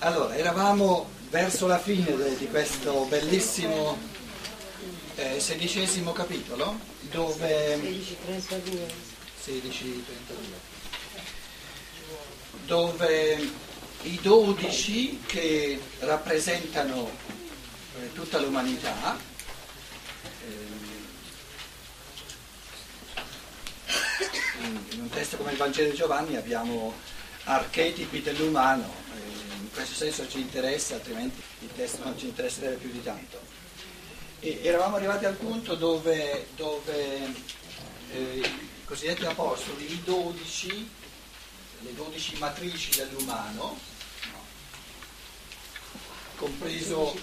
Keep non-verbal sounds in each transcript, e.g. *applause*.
Allora, eravamo verso la fine di questo bellissimo eh, sedicesimo capitolo dove 1632 dove i dodici che rappresentano eh, tutta l'umanità eh, in, un testo come il Vangelo di Giovanni abbiamo archetipi dell'umano, eh, questo senso ci interessa, altrimenti il testo non ci interesserebbe più di tanto. E eravamo arrivati al punto dove, dove eh, i cosiddetti apostoli, i dodici, le dodici matrici dell'umano, compreso,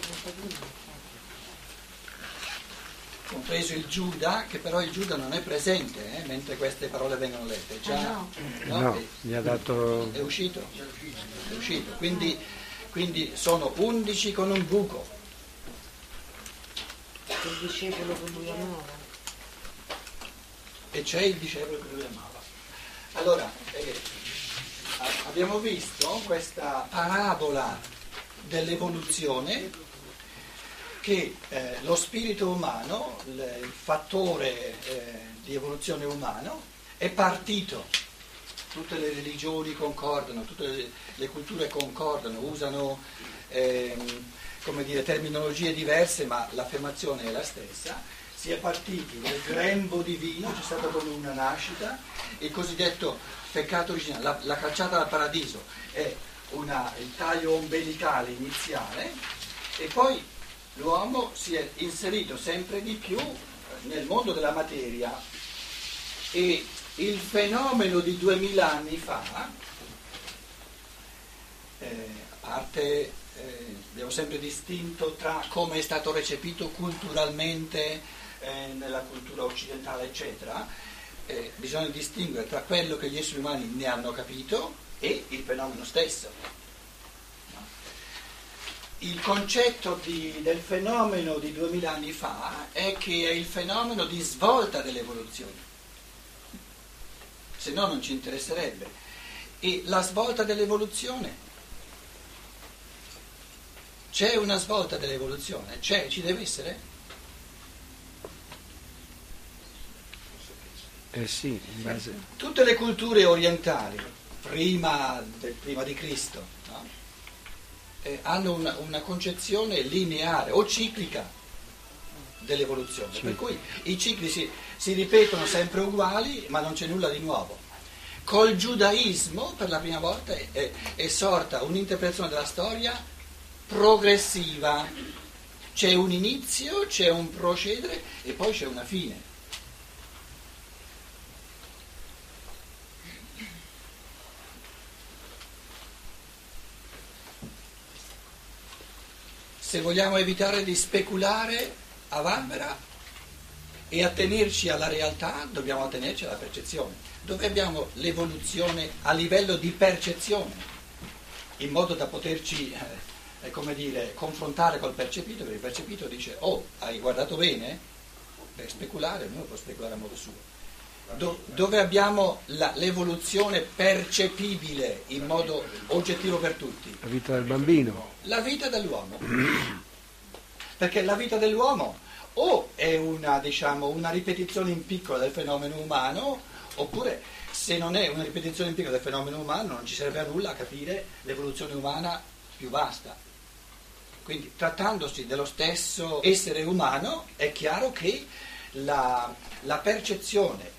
compreso il Giuda, che però il Giuda non è presente eh, mentre queste parole vengono lette. Già, Ah, no, No, è- gli ha dato... è uscito, è uscito. Quindi, quindi sono undici con un buco. il discepolo che lui amava. e c'è il discepolo che lui amava. Allora, eh, abbiamo visto questa parabola dell'evoluzione che eh, lo spirito umano, il, fattore eh, di evoluzione umano, è partito. Tutte le religioni concordano, tutte le, le culture concordano, usano ehm, dire, terminologie diverse, ma l'affermazione è la stessa. Si è partiti dal grembo divino, c'è stata come una nascita, il cosiddetto peccato originale, la, la cacciata dal paradiso è una- il taglio ombelicale iniziale e poi l'uomo si è inserito sempre di più nel mondo della materia e il fenomeno di duemila anni fa, eh, a parte eh, abbiamo sempre distinto tra come è stato recepito culturalmente eh, nella cultura occidentale, eccetera, eh, bisogna distinguere tra quello che gli esseri umani ne hanno capito e il fenomeno stesso. Il concetto di- del fenomeno di duemila anni fa è che è il fenomeno di svolta dell'evoluzione, se no non ci interesserebbe. E la svolta dell'evoluzione, c'è una svolta dell'evoluzione, c'è, ci deve essere? Eh sì, in base... Tutte le culture orientali, prima, del- prima di Cristo, no? Eh, hanno una, una concezione lineare o ciclica dell'evoluzione, Sì. per cui i cicli si, si ripetono sempre uguali, ma non c'è nulla di nuovo. Col giudaismo, per la prima volta, è, è- è sorta un'interpretazione della storia progressiva. C'è un inizio, c'è un procedere e poi c'è una fine. Se vogliamo evitare di speculare a vanvera e attenerci alla realtà, dobbiamo attenerci alla percezione, dove abbiamo l'evoluzione a livello di percezione, in modo da poterci, eh, come dire, confrontare col percepito, perché il percepito dice, oh, hai guardato bene? Per speculare, ognuno può speculare a modo suo. Do- dove abbiamo la- l'evoluzione percepibile in modo oggettivo per tutti? La vita del bambino. La vita dell'uomo. *clears throat* Perché la vita dell'uomo o è una, diciamo, una ripetizione in piccolo del fenomeno umano, oppure se non è una ripetizione in piccolo del fenomeno umano non ci serve a nulla a capire l'evoluzione umana più vasta. Quindi trattandosi dello stesso essere umano è chiaro che la, la percezione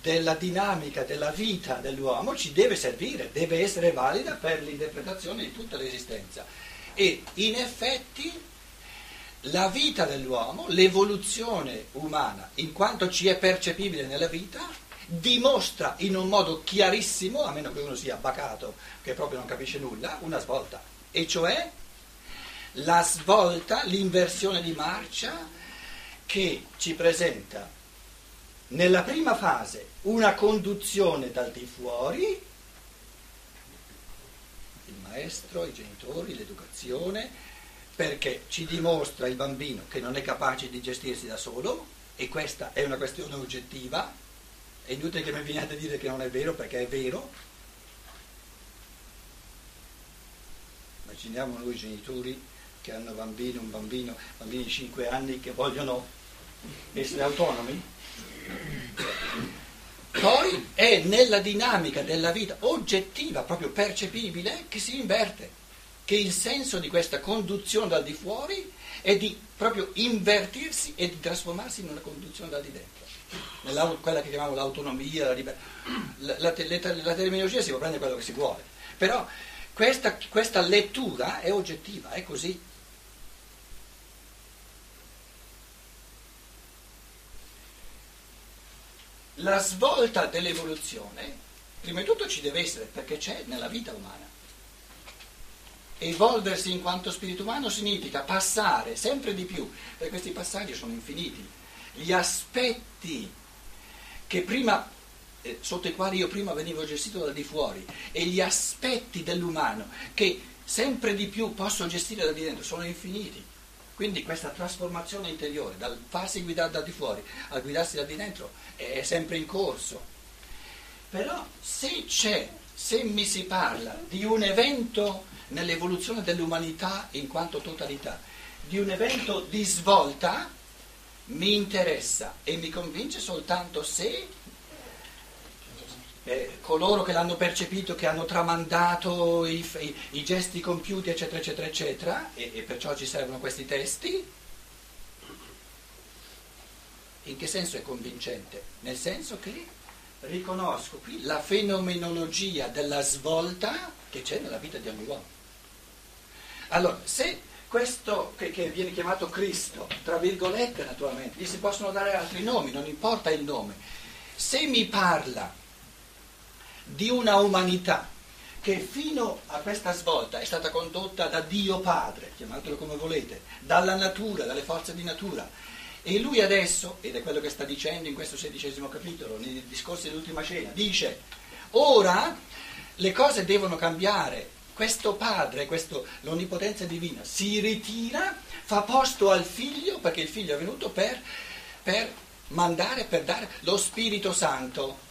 della dinamica della vita dell'uomo ci deve servire, deve essere valida per l'interpretazione di tutta l'esistenza. E in effetti la vita dell'uomo, l'evoluzione umana, in quanto ci è percepibile nella vita, dimostra in un modo chiarissimo, a meno che uno sia bacato, che proprio non capisce nulla, una svolta. E cioè la svolta, l'inversione di marcia che ci presenta nella prima fase una conduzione dal di fuori, il maestro, i genitori, l'educazione, perché ci dimostra il bambino che non è capace di gestirsi da solo e questa è una questione oggettiva, è inutile che mi veniate a dire che non è vero perché è vero, ma immaginiamo noi genitori che hanno bambini, un bambino, bambini di 5 anni che vogliono essere autonomi. È nella dinamica della vita oggettiva, proprio percepibile, che si inverte, che il senso di questa conduzione dal di fuori è di proprio invertirsi e di trasformarsi in una conduzione dal di dentro. Quella che chiamiamo l'autonomia, la libertà. La, la, la, la terminologia si può prendere quello che si vuole, però questa, questa lettura è oggettiva, è così. La svolta dell'evoluzione, prima di tutto ci deve essere perché c'è nella vita umana. Evolversi in quanto spirito umano significa passare sempre di più, perché questi passaggi sono infiniti, gli aspetti che prima eh, sotto i quali io prima venivo gestito da di fuori e gli aspetti dell'umano che sempre di più posso gestire da di dentro sono infiniti. Quindi questa trasformazione interiore, dal farsi guidare da di fuori al guidarsi da di dentro, è sempre in corso. Però se c'è, se mi si parla di un evento nell'evoluzione dell'umanità in quanto totalità, di un evento di svolta, mi interessa e mi convince soltanto se eh, coloro che l'hanno percepito, che hanno tramandato i, i, i gesti compiuti, eccetera, eccetera, eccetera, e, e perciò ci servono questi testi. In che senso è convincente? Nel senso che riconosco qui la fenomenologia della svolta che c'è nella vita di ogni uomo. Allora, se questo che, che, viene chiamato Cristo, tra virgolette naturalmente, gli si possono dare altri nomi, non importa il nome, se mi parla di una umanità che fino a questa svolta è stata condotta da Dio Padre, chiamatelo come volete, dalla natura, dalle forze di natura. E lui adesso, ed è quello che sta dicendo in questo sedicesimo capitolo, nei discorsi dell'ultima cena, dice, ora le cose devono cambiare, questo padre, questo, l'onnipotenza divina, si ritira, fa posto al figlio, perché il figlio è venuto per, per mandare, per dare lo Spirito Santo.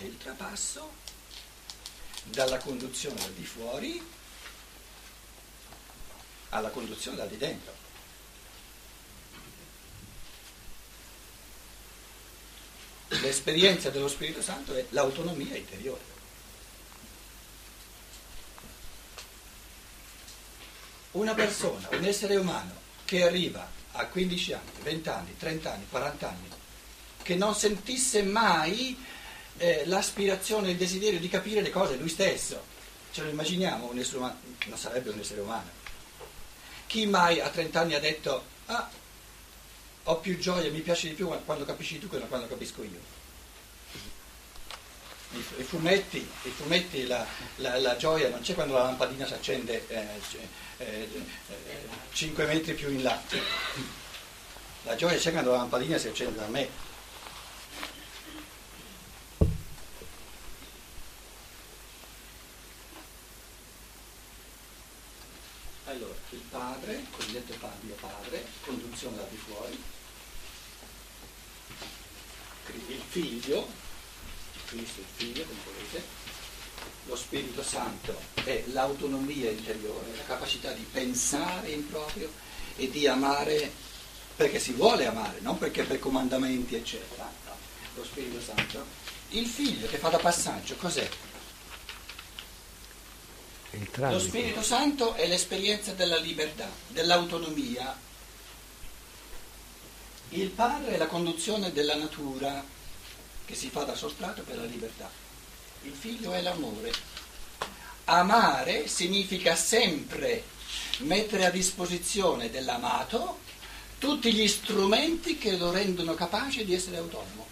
È il trapasso dalla conduzione da di fuori alla conduzione da di dentro. L'esperienza dello Spirito Santo è l'autonomia interiore. Una persona, un essere umano che arriva a 15 anni, 20 anni, 30 anni, 40 anni, che non sentisse mai eh, l'aspirazione, il desiderio di capire le cose lui stesso. Ce lo immaginiamo un essere umano? Non sarebbe un essere umano. Chi mai a 30 anni ha detto, ah, ho più gioia, mi piace di più quando capisci tu che quando capisco io? I, fumetti, i fumetti la, la, la, gioia non c'è quando la lampadina si accende eh, eh, 5 metri più in là. La gioia c'è quando la lampadina si accende da me. Padre, cosiddetto Mio padre, conduzione da di fuori, il figlio, Cristo il figlio, come volete, lo Spirito Santo è l'autonomia interiore, la capacità di pensare in proprio e di amare perché si vuole amare, non perché per comandamenti, eccetera. Lo Spirito Santo. Il figlio che fa da passaggio, cos'è? Lo Spirito Santo è l'esperienza della libertà, dell'autonomia. Il Padre è la conduzione della natura che si fa da sostrato per la libertà. Il Figlio è l'amore. Amare significa sempre mettere a disposizione dell'amato tutti gli strumenti che lo rendono capace di essere autonomo.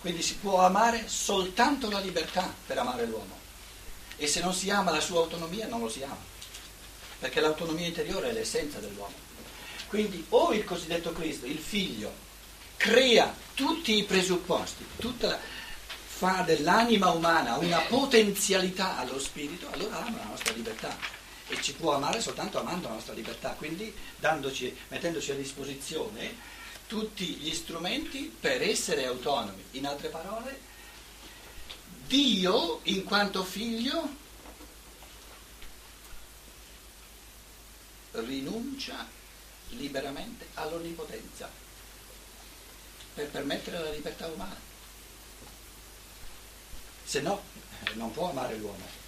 Quindi si può amare soltanto la libertà per amare l'uomo e se non si ama la sua autonomia non lo si ama, perché l'autonomia interiore è l'essenza dell'uomo. Quindi o il cosiddetto Cristo, il figlio, crea tutti i presupposti, la, fa dell'anima umana una potenzialità allo spirito, allora ama la nostra libertà e ci può amare soltanto amando la nostra libertà, quindi dandoci, mettendoci a disposizione tutti gli strumenti per essere autonomi. In altre parole, Dio, in quanto figlio, rinuncia liberamente all'onnipotenza per permettere la libertà umana. Se no, eh, non può amare l'uomo.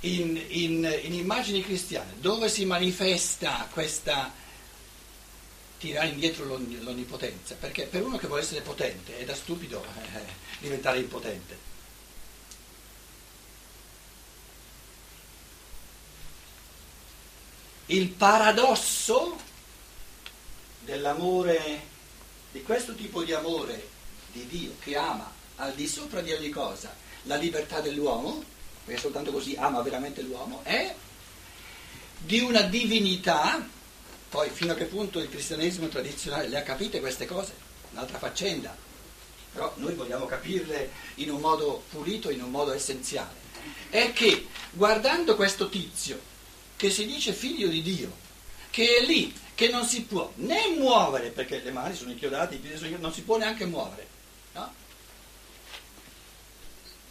In, in, in immagini cristiane, dove si manifesta questa tirare indietro l'on- l'onnipotenza? Perché per uno che vuole essere potente è da stupido eh, diventare impotente. Il paradosso dell'amore, di questo tipo di amore di Dio che ama al di sopra di ogni cosa la libertà dell'uomo, perché soltanto così ama veramente l'uomo, è di una divinità, poi fino a che punto il cristianesimo tradizionale le ha capite queste cose, un'altra faccenda, però noi vogliamo capirle in un modo pulito, in un modo essenziale, è che guardando questo tizio che si dice figlio di Dio, che è lì, che non si può né muovere, perché le mani sono inchiodate, i piedi sono inchiodati, non si può neanche muovere, no?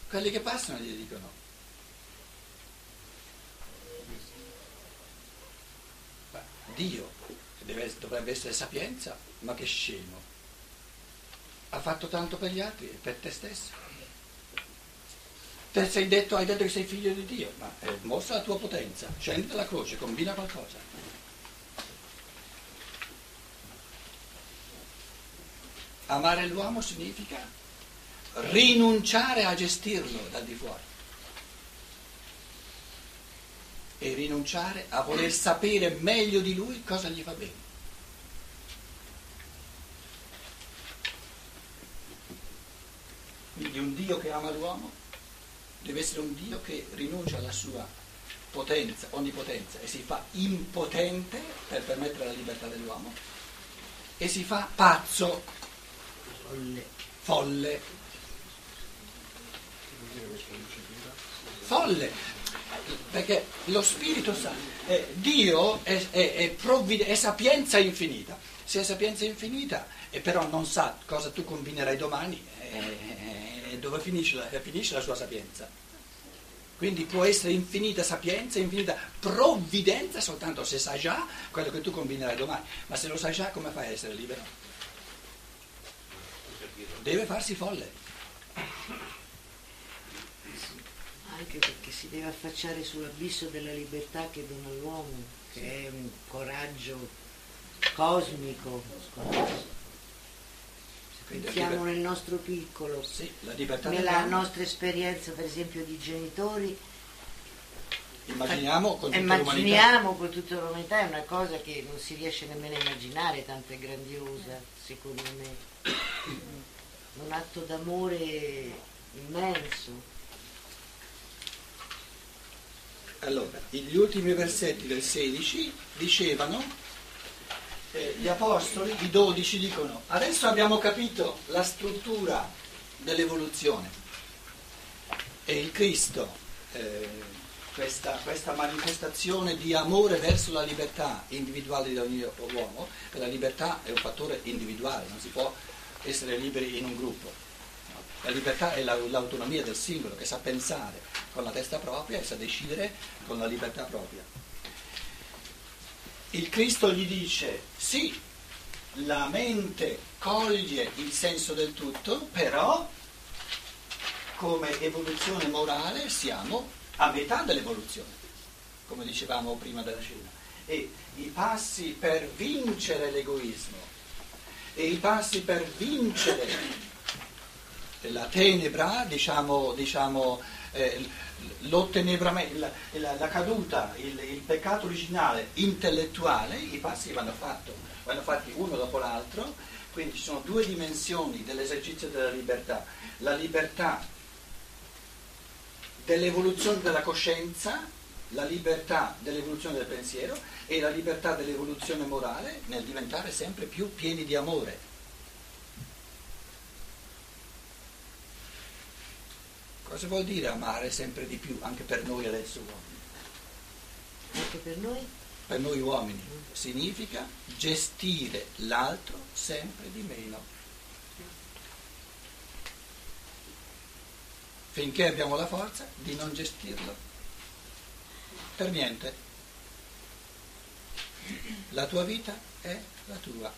Quelli che passano gli dicono, "Ma Dio deve- dovrebbe essere sapienza, ma che scemo, ha fatto tanto per gli altri e per te stesso. Te sei detto, hai detto che sei figlio di Dio, ma eh, mostra la tua potenza, scendi dalla croce, combina qualcosa. Amare l'uomo significa rinunciare a gestirlo dal di fuori e rinunciare a voler sapere meglio di lui cosa gli va bene. Quindi un Dio che ama l'uomo deve essere un Dio che rinuncia alla sua potenza, onnipotenza e si fa impotente per permettere la libertà dell'uomo e si fa pazzo, Folle. folle, folle, perché lo Spirito Santo, eh, Dio è, è- è provvide- è sapienza infinita, se è sapienza infinita e però non sa cosa tu combinerai domani, eh, dove finisce la, finisce la sua sapienza? Quindi può essere infinita sapienza, infinita provvidenza soltanto se sa già quello che tu combinerai domani, ma se lo sai già come fai a essere libero? Deve farsi folle. Anche perché si deve affacciare sull'abisso della libertà che dona l'uomo, che è un coraggio cosmico. La Pensiamo nel nostro piccolo, sì, la nella nostra esperienza per esempio di genitori, Immaginiamo con tutta l'umanità. immaginiamo con tutta l'umanità, è una cosa che non si riesce nemmeno a immaginare, tanto è grandiosa secondo me. Un atto d'amore immenso. Allora, gli ultimi versetti del 16 dicevano, eh, gli apostoli, i 12 dicono, adesso abbiamo capito la struttura dell'evoluzione e il Cristo, eh, questa, questa manifestazione di amore verso la libertà individuale di ogni uomo, la libertà è un fattore individuale, non si può essere liberi in un gruppo. La libertà è la- l'autonomia del singolo che sa pensare con la testa propria e sa decidere con la libertà propria. Il Cristo gli dice, sì, la mente coglie il senso del tutto, però come evoluzione morale siamo a metà dell'evoluzione, come dicevamo prima della cena. E i passi per vincere l'egoismo e i passi per vincere la tenebra, diciamo, diciamo eh, la, la- la caduta, il, il peccato originale intellettuale, i passi vanno, fatto- vanno fatti uno dopo l'altro, quindi ci sono due dimensioni dell'esercizio della libertà, la libertà dell'evoluzione della coscienza, la libertà dell'evoluzione del pensiero e la libertà dell'evoluzione morale nel diventare sempre più pieni di amore. Cosa vuol dire amare sempre di più, anche per noi adesso uomini? Anche per noi Per noi uomini significa gestire l'altro sempre di meno. finché abbiamo la forza di non gestirlo per niente. La tua vita è la tua.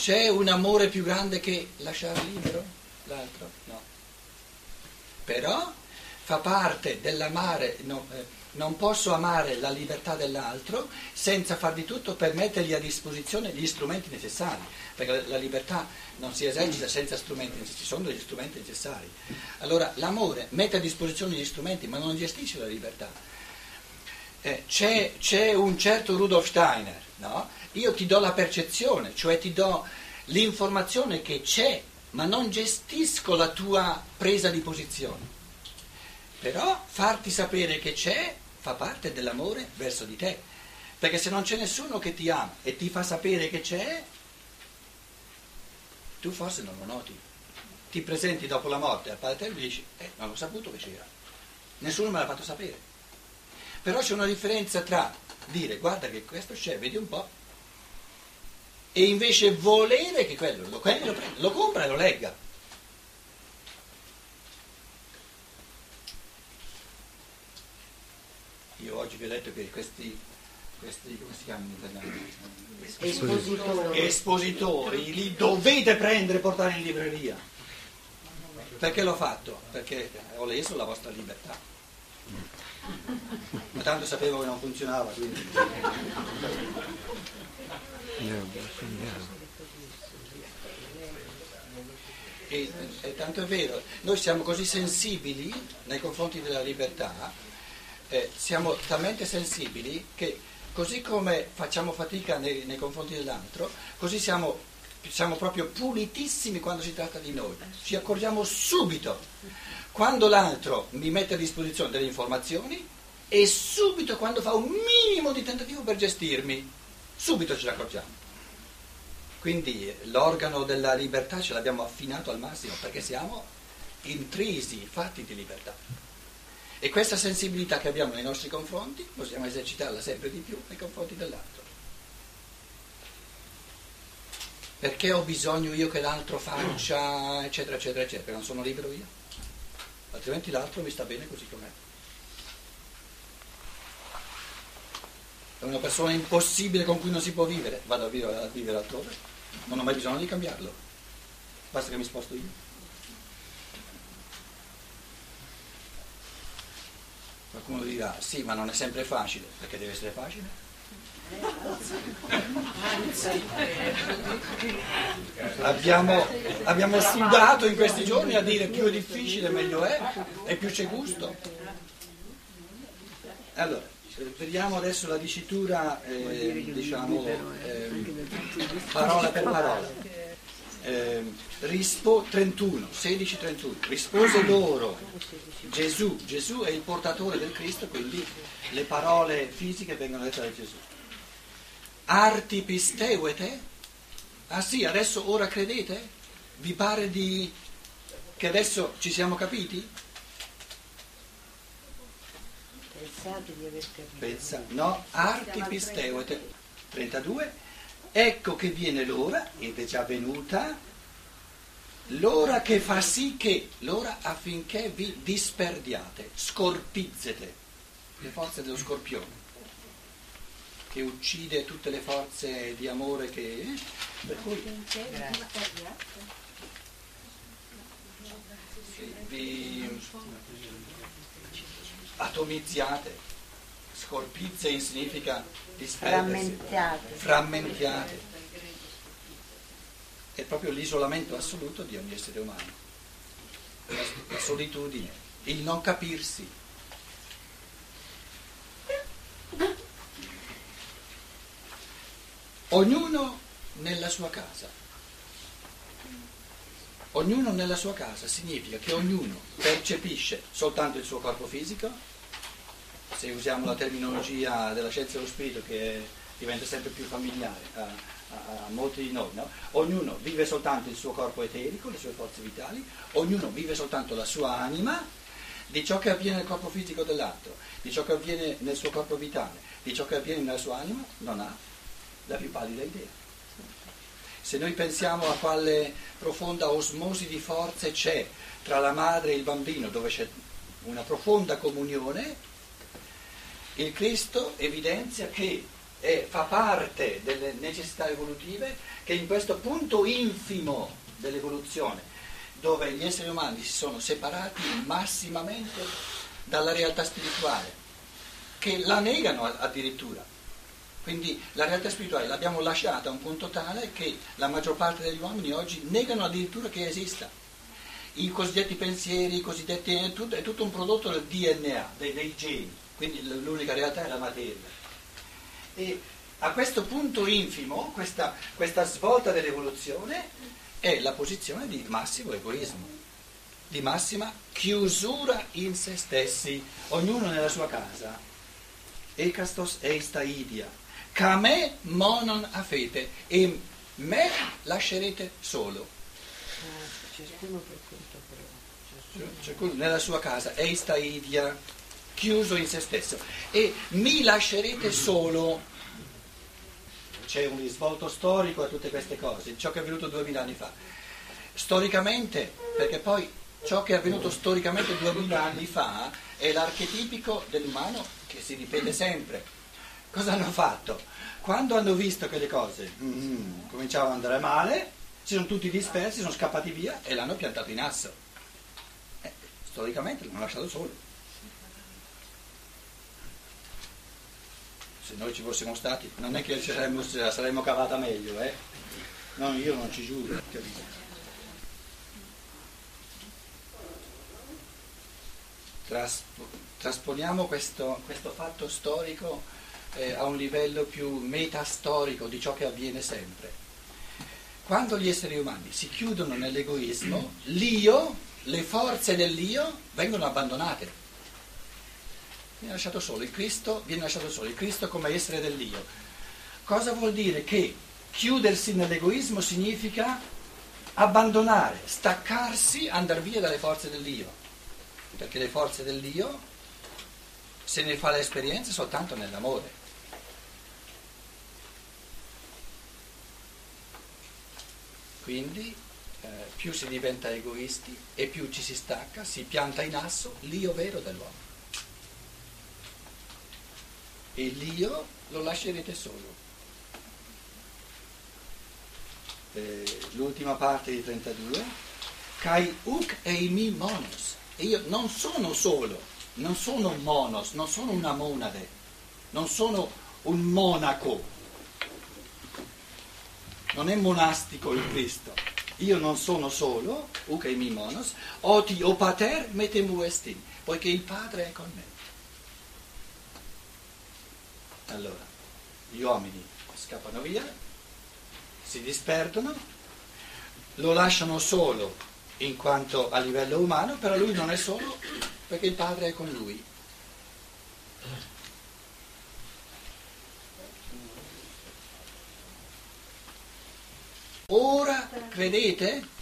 C'è un amore più grande che lasciare libero l'altro? No. Però fa parte dell'amare, no, eh, non posso amare la libertà dell'altro senza far di tutto per mettergli a disposizione gli strumenti necessari, perché la libertà non si esercita senza strumenti, ci sono degli strumenti necessari. Allora l'amore mette a disposizione gli strumenti ma non gestisce la libertà. Eh, c'è, c'è, un certo Rudolf Steiner, no? Io ti do la percezione, cioè ti do l'informazione che c'è, ma non gestisco la tua presa di posizione. Però farti sapere che c'è fa parte dell'amore verso di te. Perché se non c'è nessuno che ti ama e ti fa sapere che c'è, tu forse non lo noti. Ti presenti dopo la morte al Padre e dici, eh, non ho saputo che c'era. Nessuno me l'ha fatto sapere. Però c'è una differenza tra dire, guarda che questo c'è, vedi un po', e invece volere che quello lo, quello lo, prenda, lo compra e lo legga. Io oggi vi ho detto che questi, questi come si chiamano in italiano? Espositori. Espositori li dovete prendere e portare in libreria. Perché l'ho fatto? Perché ho leso la vostra libertà. Ma tanto sapevo che non funzionava, quindi. E, e tanto è vero, noi siamo così sensibili nei confronti della libertà eh, siamo talmente sensibili che così come facciamo fatica nei, nei confronti dell'altro, così siamo, siamo proprio pulitissimi quando si tratta di noi. Ci accorgiamo subito quando l'altro mi mette a disposizione delle informazioni e subito quando fa un minimo di tentativo per gestirmi, subito ce ne accorgiamo. Quindi l'organo della libertà ce l'abbiamo affinato al massimo perché siamo intrisi, fatti di libertà. E questa sensibilità che abbiamo nei nostri confronti possiamo esercitarla sempre di più nei confronti dell'altro. Perché ho bisogno io che l'altro faccia, eccetera, eccetera, eccetera, non sono libero io. Altrimenti l'altro mi sta bene così com'è. È una persona impossibile con cui non si può vivere, vado a vivere, a vivere altrove, non ho mai bisogno di cambiarlo, basta che mi sposto io. Qualcuno dirà, sì, ma non è sempre facile, perché deve essere facile? Abbiamo, abbiamo sudato in questi giorni a dire più è difficile meglio è e più c'è gusto. Allora, vediamo adesso la dicitura, eh, diciamo, eh, parola per parola eh, rispo, 31, 16, 31, rispose loro Gesù, Gesù è il portatore del Cristo, quindi le parole fisiche vengono dette da Gesù. Arti pisteuete? Ah sì, adesso ora credete? Vi pare di... che adesso ci siamo capiti? Pensate di aver capito. Pensa, no, arti pisteuete, 32 Ecco che viene l'ora, ed è già venuta, l'ora che fa sì che, l'ora affinché vi disperdiate, scorpizzete, le forze dello scorpione, che uccide tutte le forze di amore che... Per cui, vi atomizziate. Scorpizze significa frammentate. frammentate. È proprio l'isolamento assoluto di ogni essere umano, la, la solitudine, il non capirsi. Ognuno nella sua casa. Ognuno nella sua casa significa che ognuno percepisce soltanto il suo corpo fisico se usiamo la terminologia della scienza dello spirito che diventa sempre più familiare a, a, a molti di noi, no? ognuno vive soltanto il suo corpo eterico, le sue forze vitali, ognuno vive soltanto la sua anima di ciò che avviene nel corpo fisico dell'altro, di ciò che avviene nel suo corpo vitale, di ciò che avviene nella sua anima, non ha la più pallida idea. Se noi pensiamo a quale profonda osmosi di forze c'è tra la madre e il bambino, dove c'è una profonda comunione, il Cristo evidenzia che è, fa parte delle necessità evolutive che in questo punto infimo dell'evoluzione, dove gli esseri umani si sono separati massimamente dalla realtà spirituale, che la negano addirittura. Quindi la realtà spirituale l'abbiamo lasciata a un punto tale che la maggior parte degli uomini oggi negano addirittura che esista. I cosiddetti pensieri, i cosiddetti, è, tutto, è tutto un prodotto del DNA, dei, dei geni, quindi l'unica realtà è la materia. E a questo punto infimo, questa, questa svolta dell'evoluzione è la posizione di massimo egoismo, di massima chiusura in se stessi, ognuno nella sua casa. Ekastos eista idia, Kame monon afete e me lascerete solo. Ciascuno per conto proprio. Ciascuno nella sua casa, eista idia, chiuso in se stesso. E mi lascerete solo. C'è un risvolto storico a tutte queste cose, ciò che è avvenuto duemila anni fa. Storicamente, perché poi ciò che è avvenuto storicamente duemila anni fa è l'archetipico dell'umano che si ripete sempre. Cosa hanno fatto? Quando hanno visto che le cose mm, cominciavano ad andare male, si sono tutti dispersi, sono scappati via e l'hanno piantato in asso. Eh, storicamente l'hanno lasciato solo. Se noi ci fossimo stati, non è che ci saremmo, ce la saremmo cavata meglio, eh? No, io non ci giuro, capito? Tras- trasponiamo questo, questo fatto storico eh, a un livello più metastorico di ciò che avviene sempre. Quando gli esseri umani si chiudono nell'egoismo, l'io, le forze dell'io vengono abbandonate. Viene lasciato solo, il Cristo viene lasciato solo, il Cristo come essere dell'io. Cosa vuol dire? Che chiudersi nell'egoismo significa abbandonare, staccarsi, andare via dalle forze dell'io. Perché le forze dell'io se ne fa l'esperienza soltanto nell'amore. Quindi eh, più si diventa egoisti e più ci si stacca, si pianta in asso l'io vero dell'uomo. E l'io lo lascerete solo. Eh, l'ultima parte di 32. Kai uk eimi monos. E io non sono solo, non sono monos, non sono una monade, non sono un monaco, non è monastico il Cristo. Io non sono solo, uke mi monos, oti o pater metemu estin, poiché il Padre è con me. Allora, gli uomini scappano via, si disperdono, lo lasciano solo in quanto a livello umano, però lui non è solo perché il Padre è con lui. Ora credete?